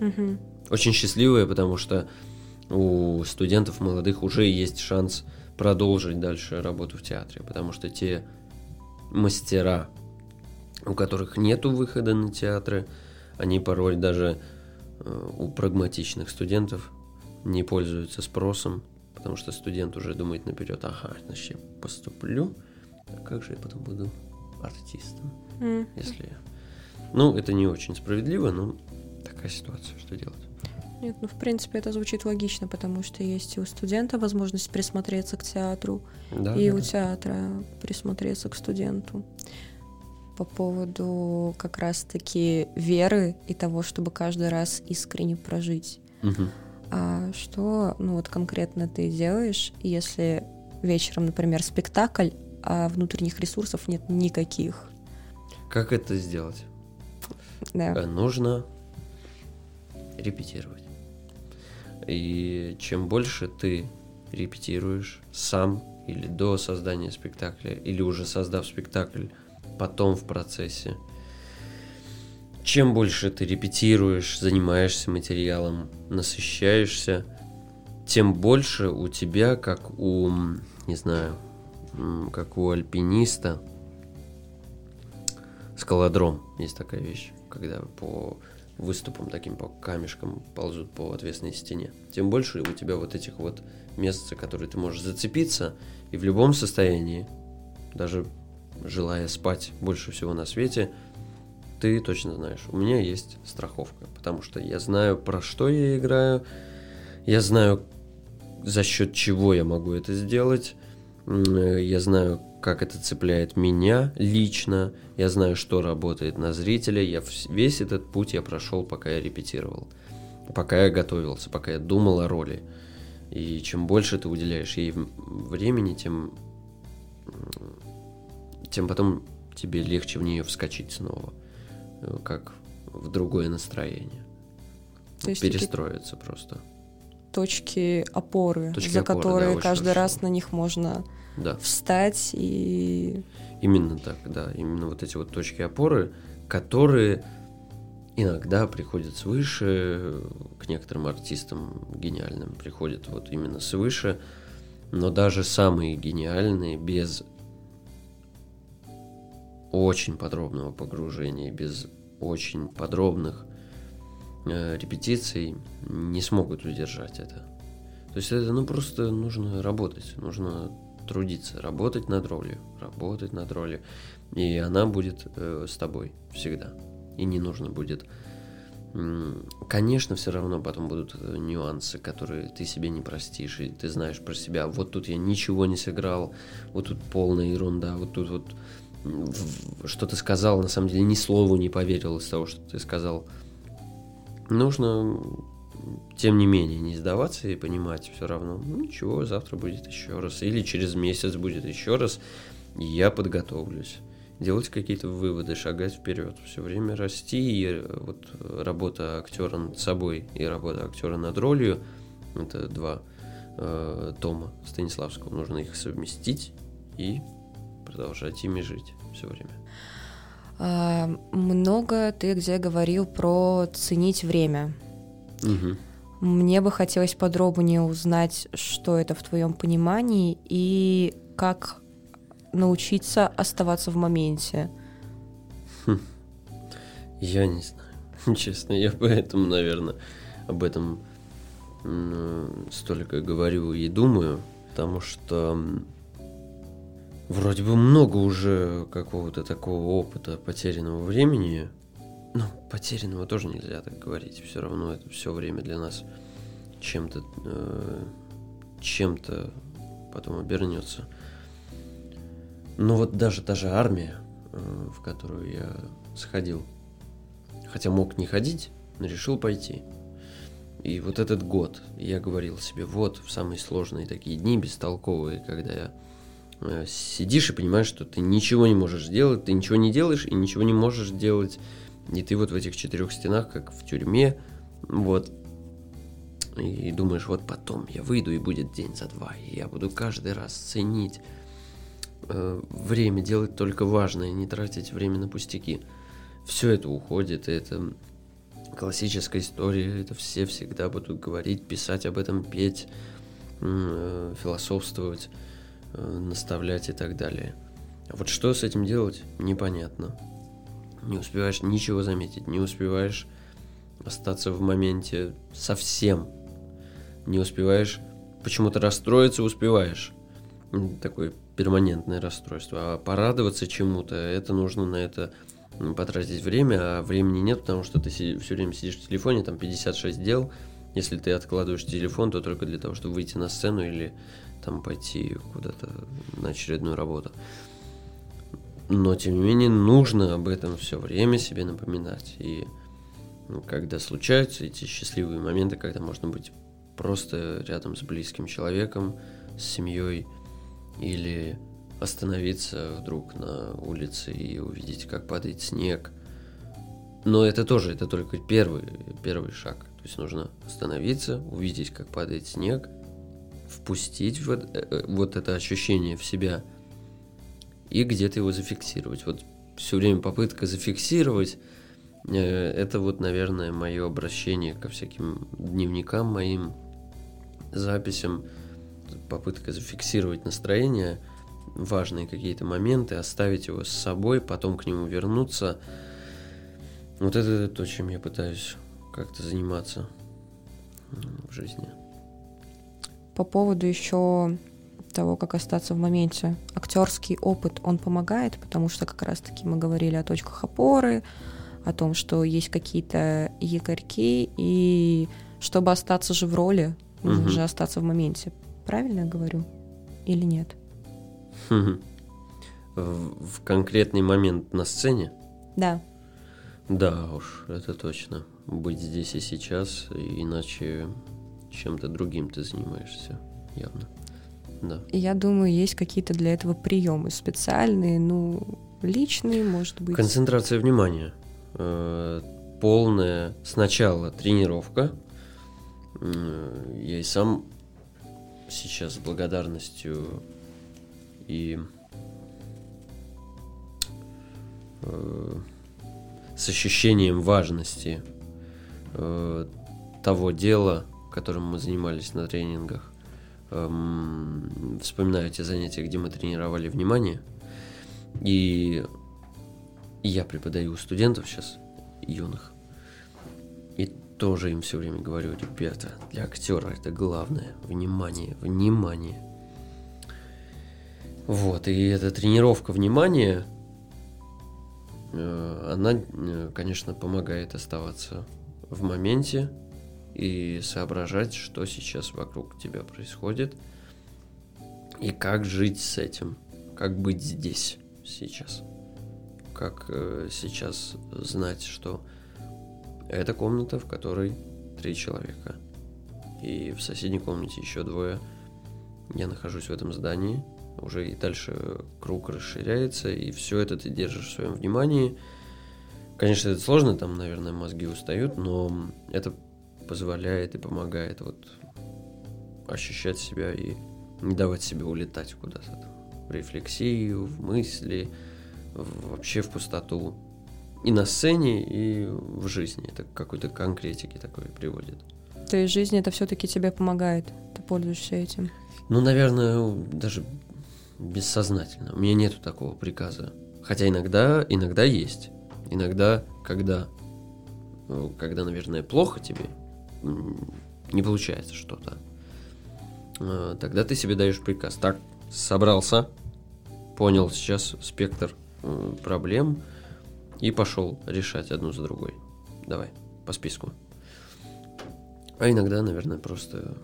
Угу. Очень счастливая, потому что у студентов молодых уже есть шанс продолжить дальше работу в театре, потому что те мастера, у которых нету выхода на театры, они порой даже Э, у прагматичных студентов не пользуются спросом, потому что студент уже думает наперед, ага, значит, я поступлю, а как же я потом буду артистом, mm. если я... Ну, это не очень справедливо, но такая ситуация, что делать? Нет, ну, в принципе, это звучит логично, потому что есть и у студента возможность присмотреться к театру, да, и да. у театра присмотреться к студенту по поводу как раз-таки веры и того, чтобы каждый раз искренне прожить. Угу. А что, ну вот конкретно ты делаешь, если вечером, например, спектакль, а внутренних ресурсов нет никаких? Как это сделать? Да. Э, нужно репетировать. И чем больше ты репетируешь сам или до создания спектакля, или уже создав спектакль, потом в процессе. Чем больше ты репетируешь, занимаешься материалом, насыщаешься, тем больше у тебя, как у, не знаю, как у альпиниста, скалодром есть такая вещь, когда по выступам таким по камешкам ползут по отвесной стене. Тем больше у тебя вот этих вот мест, за которые ты можешь зацепиться, и в любом состоянии, даже желая спать больше всего на свете, ты точно знаешь, у меня есть страховка, потому что я знаю, про что я играю, я знаю, за счет чего я могу это сделать, я знаю, как это цепляет меня лично, я знаю, что работает на зрителя, я весь этот путь я прошел, пока я репетировал, пока я готовился, пока я думал о роли. И чем больше ты уделяешь ей времени, тем, тем потом тебе легче в нее вскочить снова, как в другое настроение. То есть Перестроиться такие... просто точки опоры, точки за опоры, которые да, каждый хорошо. раз на них можно да. встать и... Именно так, да. Именно вот эти вот точки опоры, которые иногда приходят свыше, к некоторым артистам гениальным приходят вот именно свыше, но даже самые гениальные без очень подробного погружения, без очень подробных э, репетиций не смогут удержать это. То есть это ну просто нужно работать, нужно трудиться, работать над ролью, работать над ролью, и она будет э, с тобой всегда. И не нужно будет. Конечно, все равно потом будут э, нюансы, которые ты себе не простишь, и ты знаешь про себя. Вот тут я ничего не сыграл, вот тут полная ерунда, вот тут вот что ты сказал, на самом деле ни слову не поверил из того, что ты сказал. Нужно тем не менее, не сдаваться и понимать все равно, ну ничего, завтра будет еще раз, или через месяц будет еще раз, и я подготовлюсь. Делать какие-то выводы, шагать вперед, все время расти, и э, вот работа актера над собой и работа актера над ролью, это два э, тома Станиславского, нужно их совместить и продолжать ими жить все время. А, много ты где говорил про ценить время. Угу. Мне бы хотелось подробнее узнать, что это в твоем понимании и как научиться оставаться в моменте. Хм. Я не знаю, [laughs] честно, я поэтому, наверное, об этом столько говорю и думаю, потому что вроде бы много уже какого-то такого опыта потерянного времени, ну, потерянного тоже нельзя так говорить. Все равно это все время для нас чем-то э, чем-то потом обернется. Но вот даже та же армия, э, в которую я сходил, хотя мог не ходить, но решил пойти. И вот этот год я говорил себе, вот в самые сложные такие дни, бестолковые, когда я сидишь и понимаешь, что ты ничего не можешь сделать, ты ничего не делаешь и ничего не можешь делать и ты вот в этих четырех стенах, как в тюрьме, вот, и думаешь, вот потом я выйду и будет день за два, и я буду каждый раз ценить э, время, делать только важное, не тратить время на пустяки. Все это уходит, это классическая история, это все всегда будут говорить, писать об этом, петь, э, философствовать, э, наставлять и так далее. А вот что с этим делать, непонятно не успеваешь ничего заметить, не успеваешь остаться в моменте совсем, не успеваешь почему-то расстроиться, успеваешь. Такое перманентное расстройство. А порадоваться чему-то, это нужно на это потратить время, а времени нет, потому что ты все время сидишь в телефоне, там 56 дел. Если ты откладываешь телефон, то только для того, чтобы выйти на сцену или там пойти куда-то на очередную работу. Но, тем не менее, нужно об этом все время себе напоминать. И ну, когда случаются эти счастливые моменты, когда можно быть просто рядом с близким человеком, с семьей, или остановиться вдруг на улице и увидеть, как падает снег. Но это тоже, это только первый, первый шаг. То есть нужно остановиться, увидеть, как падает снег, впустить вот, э, э, вот это ощущение в себя – и где-то его зафиксировать. Вот все время попытка зафиксировать, э, это вот, наверное, мое обращение ко всяким дневникам моим, записям, попытка зафиксировать настроение, важные какие-то моменты, оставить его с собой, потом к нему вернуться. Вот это то, чем я пытаюсь как-то заниматься в жизни. По поводу еще того, как остаться в моменте. Актерский опыт, он помогает, потому что как раз-таки мы говорили о точках опоры, о том, что есть какие-то якорьки, и чтобы остаться же в роли, нужно угу. же остаться в моменте. Правильно я говорю? Или нет? В конкретный момент на сцене? Да. Да уж, это точно. Быть здесь и сейчас, иначе чем-то другим ты занимаешься, явно. Да. Я думаю, есть какие-то для этого приемы специальные, ну, личные, может быть. Концентрация внимания. Э, Полная сначала тренировка. М, Я и сам сейчас с благодарностью и э, с ощущением важности э, того дела, которым мы занимались на тренингах, эм, вспоминаю те занятия, где мы тренировали внимание. И я преподаю у студентов сейчас, юных. И тоже им все время говорю, ребята, для актера это главное. Внимание, внимание. Вот, и эта тренировка внимания, э, она, э, конечно, помогает оставаться в моменте и соображать, что сейчас вокруг тебя происходит, и как жить с этим, как быть здесь сейчас, как э, сейчас знать, что это комната, в которой три человека, и в соседней комнате еще двое. Я нахожусь в этом здании, уже и дальше круг расширяется, и все это ты держишь в своем внимании. Конечно, это сложно, там, наверное, мозги устают, но это позволяет и помогает вот ощущать себя и не давать себе улетать куда-то в рефлексию, в мысли, в- вообще в пустоту. И на сцене, и в жизни. Это к какой-то конкретике такой приводит. То есть жизнь это все-таки тебе помогает, ты пользуешься этим. Ну, наверное, даже бессознательно. У меня нету такого приказа. Хотя иногда, иногда есть. Иногда, когда, ну, когда, наверное, плохо тебе, не получается что-то, э, тогда ты себе даешь приказ. Так, собрался, понял сейчас спектр э, проблем и пошел решать одну за другой. Давай, по списку. А иногда, наверное, просто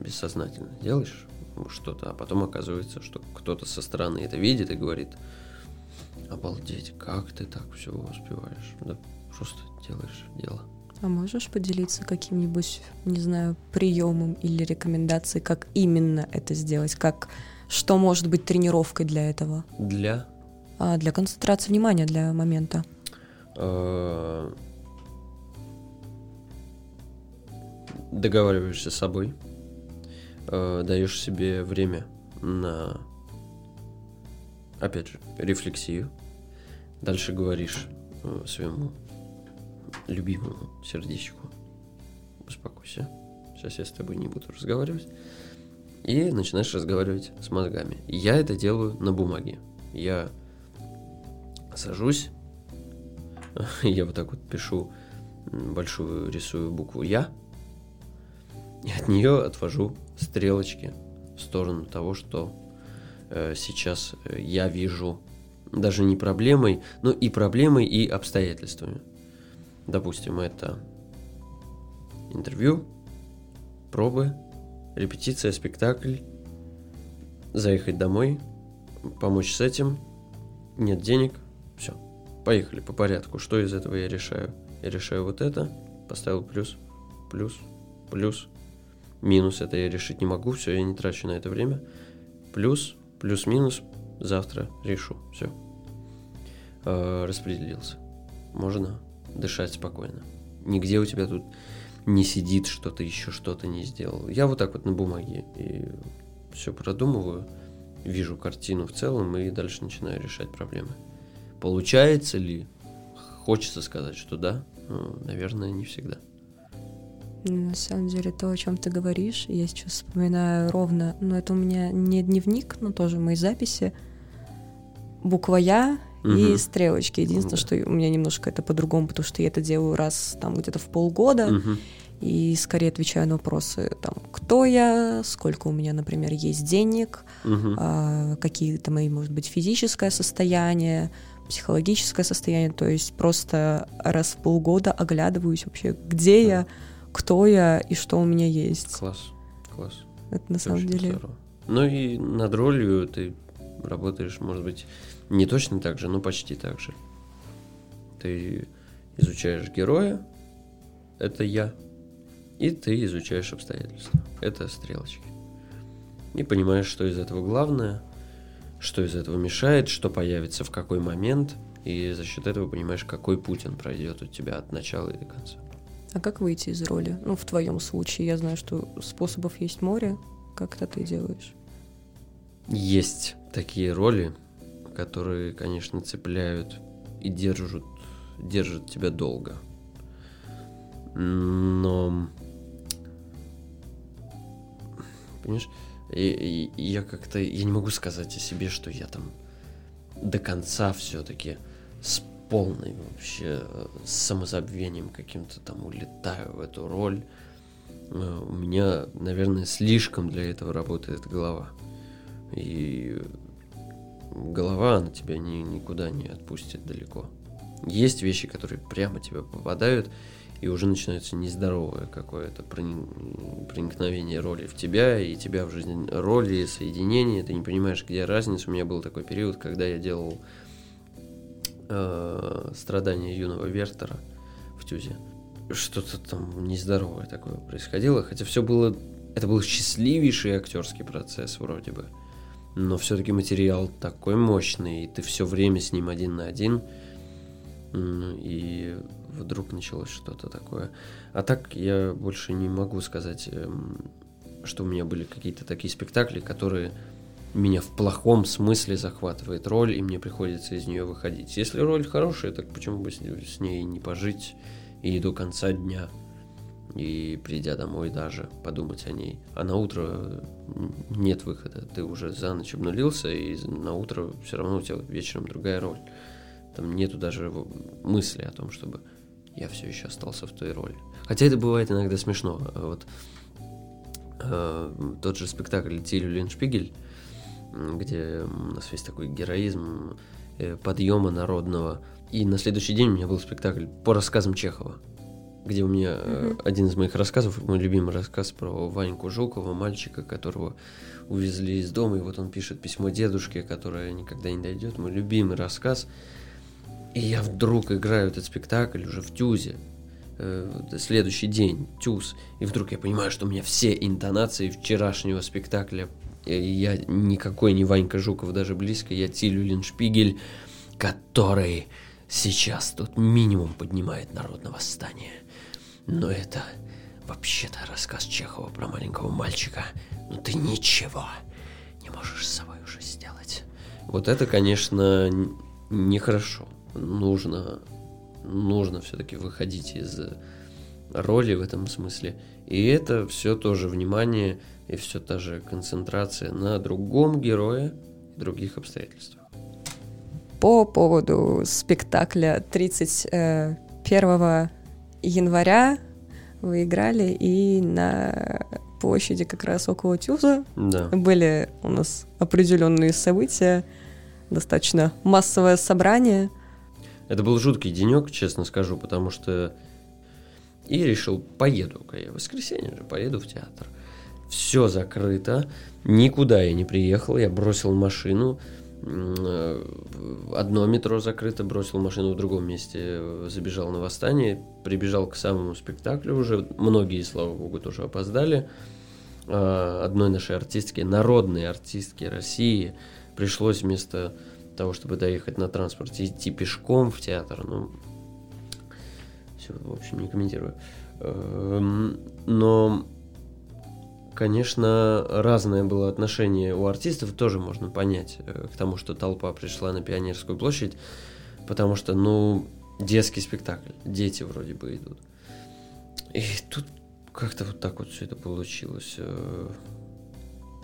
бессознательно делаешь что-то, а потом оказывается, что кто-то со стороны это видит и говорит, обалдеть, как ты так все успеваешь. Да просто делаешь дело. А можешь поделиться каким-нибудь, не знаю, приемом или рекомендацией, как именно это сделать, как что может быть тренировкой для этого, Для а для концентрации внимания для момента. э, договариваешься с собой, э, даешь себе время на, опять же, рефлексию. Дальше говоришь э, своему любимому сердечку, успокойся, сейчас я с тобой не буду разговаривать. И начинаешь разговаривать с мозгами. Я это делаю на бумаге. Я сажусь, [laughs] я вот так вот пишу большую рисую букву Я, и от нее отвожу стрелочки в сторону того, что э, сейчас э, я вижу даже не проблемой, но и проблемой, и обстоятельствами. Допустим, это интервью, пробы, репетиция, спектакль, заехать домой, помочь с этим, нет денег, все. Поехали по порядку. Что из этого я решаю? Я решаю вот это, поставил плюс, плюс, плюс. Минус это я решить не могу, все, я не трачу на это время. Плюс, плюс-минус, завтра решу, все. распределился. Можно дышать спокойно. Нигде у тебя тут не сидит что-то, еще что-то не сделал. Я вот так вот на бумаге и все продумываю, вижу картину в целом и дальше начинаю решать проблемы. Получается ли? Хочется сказать, что да, но, наверное, не всегда. На самом деле, то, о чем ты говоришь, я сейчас вспоминаю ровно, но это у меня не дневник, но тоже мои записи. Буква Я и Мгм. стрелочки. Единственное, Да. что у меня немножко это по-другому, потому что я это делаю раз там где-то в полгода, Мгм. и скорее отвечаю на вопросы, там, кто я, сколько у меня, например, есть денег, Мгм. а, какие-то мои, может быть, физическое состояние, психологическое состояние, то есть просто раз в полгода оглядываюсь вообще, где Да. я, кто я и что у меня есть. Класс, класс. Это на Это самом деле здорово. Ну и над ролью ты работаешь, может быть, не точно так же, но почти так же. Ты изучаешь героя, это я, и ты изучаешь обстоятельства, это стрелочки. И понимаешь, что из этого главное, что из этого мешает, что появится в какой момент, и за счет этого понимаешь, какой путь он пройдет у тебя от начала и до конца. А как выйти из роли? Ну, в твоем случае, я знаю, что способов есть море. Как это ты делаешь? Есть такие роли, которые, конечно, цепляют и держат, держат тебя долго. Но... Понимаешь, и, я как-то... Я не могу сказать о себе, что я там до конца все-таки с полной вообще с самозабвением каким-то там улетаю в эту роль. Э, у меня, наверное, слишком для этого работает голова. И голова, она тебя ни, никуда не отпустит далеко. Есть вещи, которые прямо тебя попадают, и уже начинается нездоровое какое-то проникновение роли в тебя, и тебя в жизни роли, соединение, ты не понимаешь, где разница. У меня был такой период, когда я делал э, страдания юного Вертера в Тюзе. Что-то там нездоровое такое происходило, хотя все было... Это был счастливейший актерский процесс вроде бы. Но все-таки материал такой мощный, и ты все время с ним один на один. И вдруг началось что-то такое. А так я больше не могу сказать, эм, что у меня были какие-то такие спектакли, которые меня в плохом смысле захватывает роль, и мне приходится из нее выходить. Если роль хорошая, так почему бы с ней не пожить и до конца дня, и придя домой даже подумать о ней. А на утро нет выхода, ты уже за ночь обнулился, и на утро все равно у тебя вечером другая роль. Там нету даже мысли о том, чтобы я все еще остался в той роли. Хотя это бывает иногда смешно. Вот э, тот же спектакль Тилю Линшпигель, где у нас весь такой героизм э, подъема народного. И на следующий день у меня был спектакль по рассказам Чехова, где у меня mm-hmm. один из моих рассказов, мой любимый рассказ про Ваньку Жукова, мальчика, которого увезли из дома, и вот он пишет письмо дедушке, которое никогда не дойдет. Мой любимый рассказ. И я вдруг играю этот спектакль уже в Тюзе, э, следующий день, Тюз, и вдруг я понимаю, что у меня все интонации вчерашнего спектакля я никакой не Ванька Жуков даже близко, я Тилю Линшпигель, который сейчас тут минимум поднимает народное восстание. Но это вообще-то рассказ Чехова про маленького мальчика. Но ты ничего не можешь с собой уже сделать. Вот это, конечно, нехорошо. Нужно, нужно все-таки выходить из роли в этом смысле. И это все тоже внимание и все та же концентрация на другом герое и других обстоятельствах. По поводу спектакля 31 э, января вы играли и на площади как раз около Тюза да. были у нас определенные события, достаточно массовое собрание. Это был жуткий денек, честно скажу, потому что и решил, поеду-ка я в воскресенье же, поеду в театр все закрыто, никуда я не приехал, я бросил машину, одно метро закрыто, бросил машину в другом месте, забежал на восстание, прибежал к самому спектаклю уже, многие, слава богу, тоже опоздали. А, одной нашей артистки, народной артистки России, пришлось вместо того, чтобы доехать на транспорте, идти пешком в театр. Ну, все, в общем, не комментирую. Эм, но конечно, разное было отношение у артистов, тоже можно понять э, к тому, что толпа пришла на Пионерскую площадь, потому что, ну, детский спектакль, дети вроде бы идут. И тут как-то вот так вот все это получилось. Э,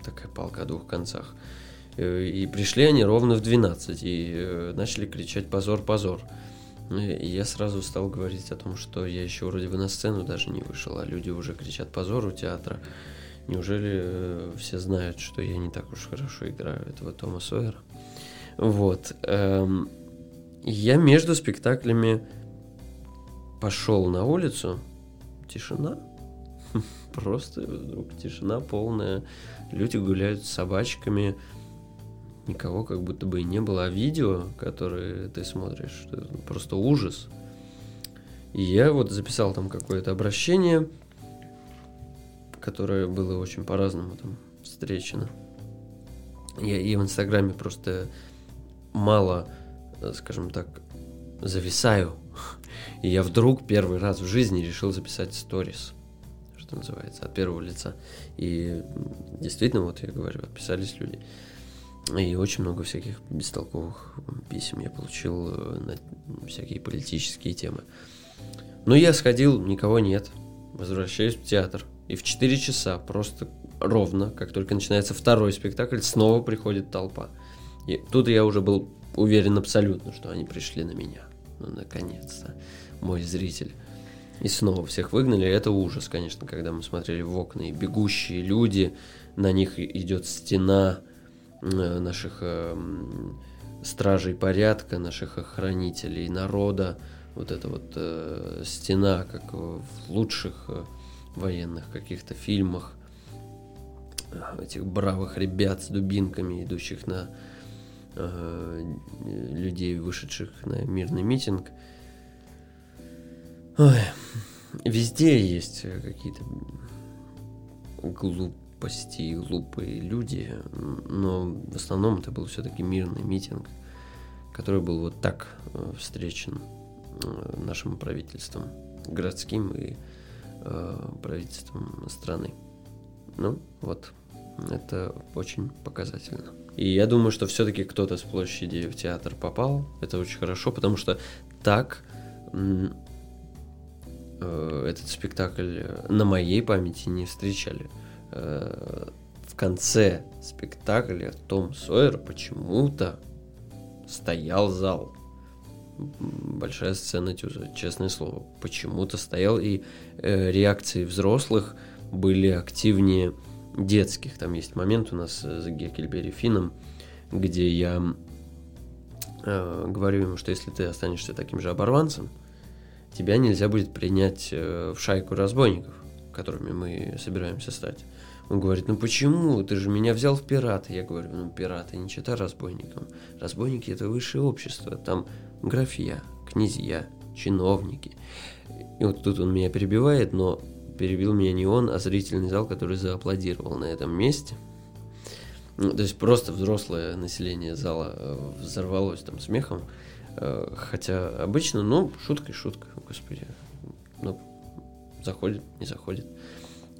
такая палка о двух концах. Э, и пришли они ровно в 12 и начали кричать «позор, позор». И я сразу стал говорить о том, что я еще вроде бы на сцену даже не вышел, а люди уже кричат «позор» у театра. Неужели э, все знают, что я не так уж хорошо играю этого Тома Сойера? Вот. Эм, я между спектаклями пошел на улицу. Тишина. [laughs] Просто вдруг тишина полная, люди гуляют с собачками, никого как будто бы и не было. А видео, которое ты смотришь, просто ужас. И я вот записал там какое-то обращение, которое было очень по-разному там встречено. Я и в Инстаграме просто мало, э, скажем так, зависаю. [laughs] И я вдруг первый раз в жизни решил записать сторис, что называется, от первого лица. И действительно, вот я говорю, отписались люди. И очень много всяких бестолковых писем я получил э, на всякие политические темы. Но я сходил, никого нет. Возвращаюсь в театр. И в 4 часа просто ровно, как только начинается второй спектакль, снова приходит толпа. И тут я уже был уверен абсолютно, что они пришли на меня. Ну, наконец-то, мой зритель. И снова всех выгнали. Это ужас, конечно, когда мы смотрели в окна, и бегущие люди, на них идет стена э, наших э, стражей порядка, наших охранителей народа. Вот эта вот э, стена, как в лучших э, военных каких-то фильмах этих бравых ребят с дубинками, идущих на э, людей, вышедших на мирный митинг. Ой, везде есть какие-то глупости, глупые люди, но в основном это был все-таки мирный митинг, который был вот так э, встречен э, нашим правительством городским и э, правительством страны. Ну, вот. Это очень показательно. И я думаю, что все-таки кто-то с площади в театр попал. Это очень хорошо, потому что так э, этот спектакль на моей памяти не встречали. Э, в конце спектакля Том Сойер почему-то стоял зал. Большая сцена Тюза, честное слово. Почему-то стоял, и э, реакции взрослых были активнее детских. Там есть момент у нас с Геккельбери Финном, где я э, говорю ему, что если ты останешься таким же оборванцем, тебя нельзя будет принять э, в шайку разбойников, которыми мы собираемся стать. Он говорит, ну почему? Ты же меня взял в пираты. Я говорю, ну пираты не чита разбойникам. Разбойники это высшее общество. Там графья, князья, чиновники. И вот тут он меня перебивает, но перебил меня не он, а зрительный зал, который зааплодировал на этом месте. Ну, то есть просто взрослое население зала э, взорвалось там смехом. Э, хотя обычно, ну, шутка и шутка, господи. Ну, заходит, не заходит.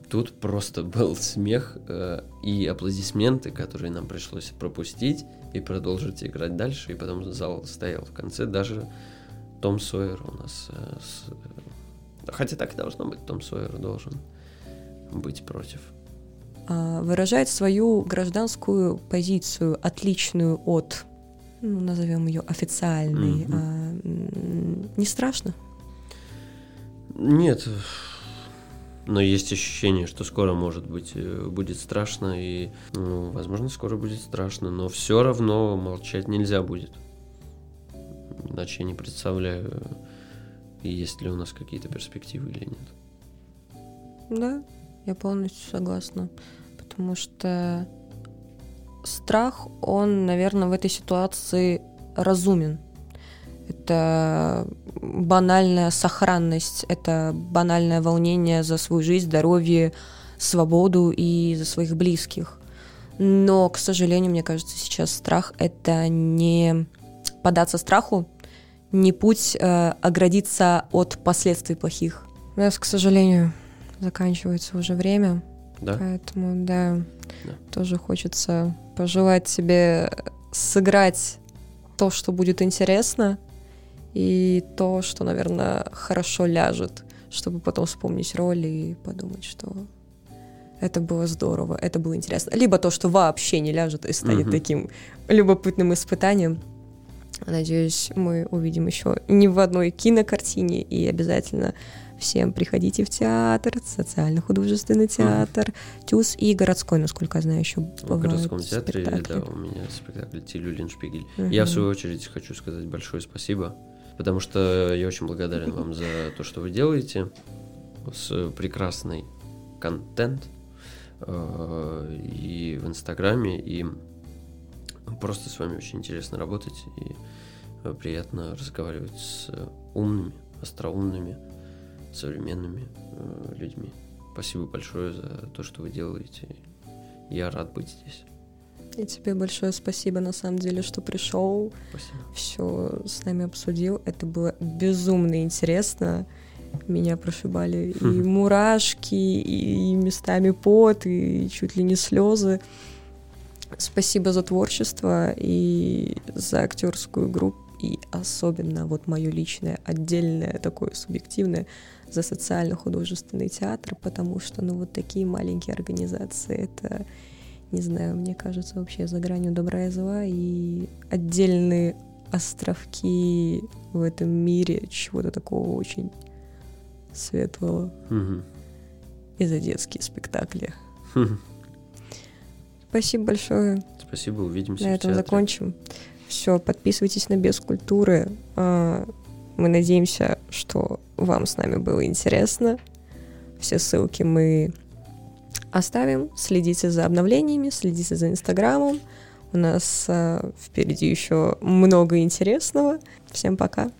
Тут просто [laughs] был смех э, и аплодисменты, которые нам пришлось пропустить и продолжить играть дальше. И потом зал стоял в конце. Даже Том Сойер у нас э, с, Хотя так и должно быть, Том Сойер должен быть против. А, выражает свою гражданскую позицию, отличную от, ну, назовем ее официальной. Mm-hmm. А, не страшно? Нет, но есть ощущение, что скоро, может быть, э, будет страшно, и, ну, возможно, скоро будет страшно, но все равно молчать нельзя будет. Иначе я не представляю, есть ли у нас какие-то перспективы или нет. Да, я полностью согласна. Потому что страх, он, наверное, в этой ситуации разумен. Это банальная сохранность, это банальное волнение за свою жизнь, здоровье, свободу и за своих близких. Но, к сожалению, мне кажется, сейчас страх — это не податься страху, не путь э, оградиться от последствий плохих. У нас, к сожалению, заканчивается уже время. Да. Поэтому, да, да, тоже хочется пожелать себе сыграть то, что будет интересно, и то, что, наверное, хорошо ляжет, чтобы потом вспомнить роль и подумать, что это было здорово, это было интересно. Либо то, что вообще не ляжет и станет mm-hmm. таким любопытным испытанием. Надеюсь, мы увидим еще не в одной кинокартине и обязательно всем приходите в театр, социально-художественный театр, mm. ТЮЗ и городской, насколько я знаю, еще В городском театре, спектакли. да, у меня спектакль Тилюлин Шпигель. Mm-hmm. Я, в свою очередь, хочу сказать большое спасибо, потому что я очень благодарен вам за то, что вы делаете с прекрасной контент э, и в Инстаграме, и просто с вами очень интересно работать, и э, приятно разговаривать с умными, остроумными, современными э, людьми. Спасибо большое за то, что вы делаете. Я рад быть здесь. И тебе большое спасибо, на самом деле, что пришел, все с нами обсудил. Это было безумно интересно. Меня прошибали и хм. мурашки, и местами пот, и чуть ли не слезы. Спасибо за творчество и за актерскую группу, и особенно вот мое личное, отдельное, такое субъективное, за социально-художественный театр, потому что, ну, вот такие маленькие организации, это не знаю, мне кажется, вообще за гранью добра и зла, и отдельные островки в этом мире чего-то такого очень светлого. Угу. И за детские спектакли. Спасибо большое. Спасибо, увидимся. На этом закончим. Все, подписывайтесь на Без культуры. А, мы надеемся, что вам с нами было интересно. Все ссылки мы оставим. Следите за обновлениями, следите за Инстаграмом. У нас э, впереди еще много интересного. Всем пока.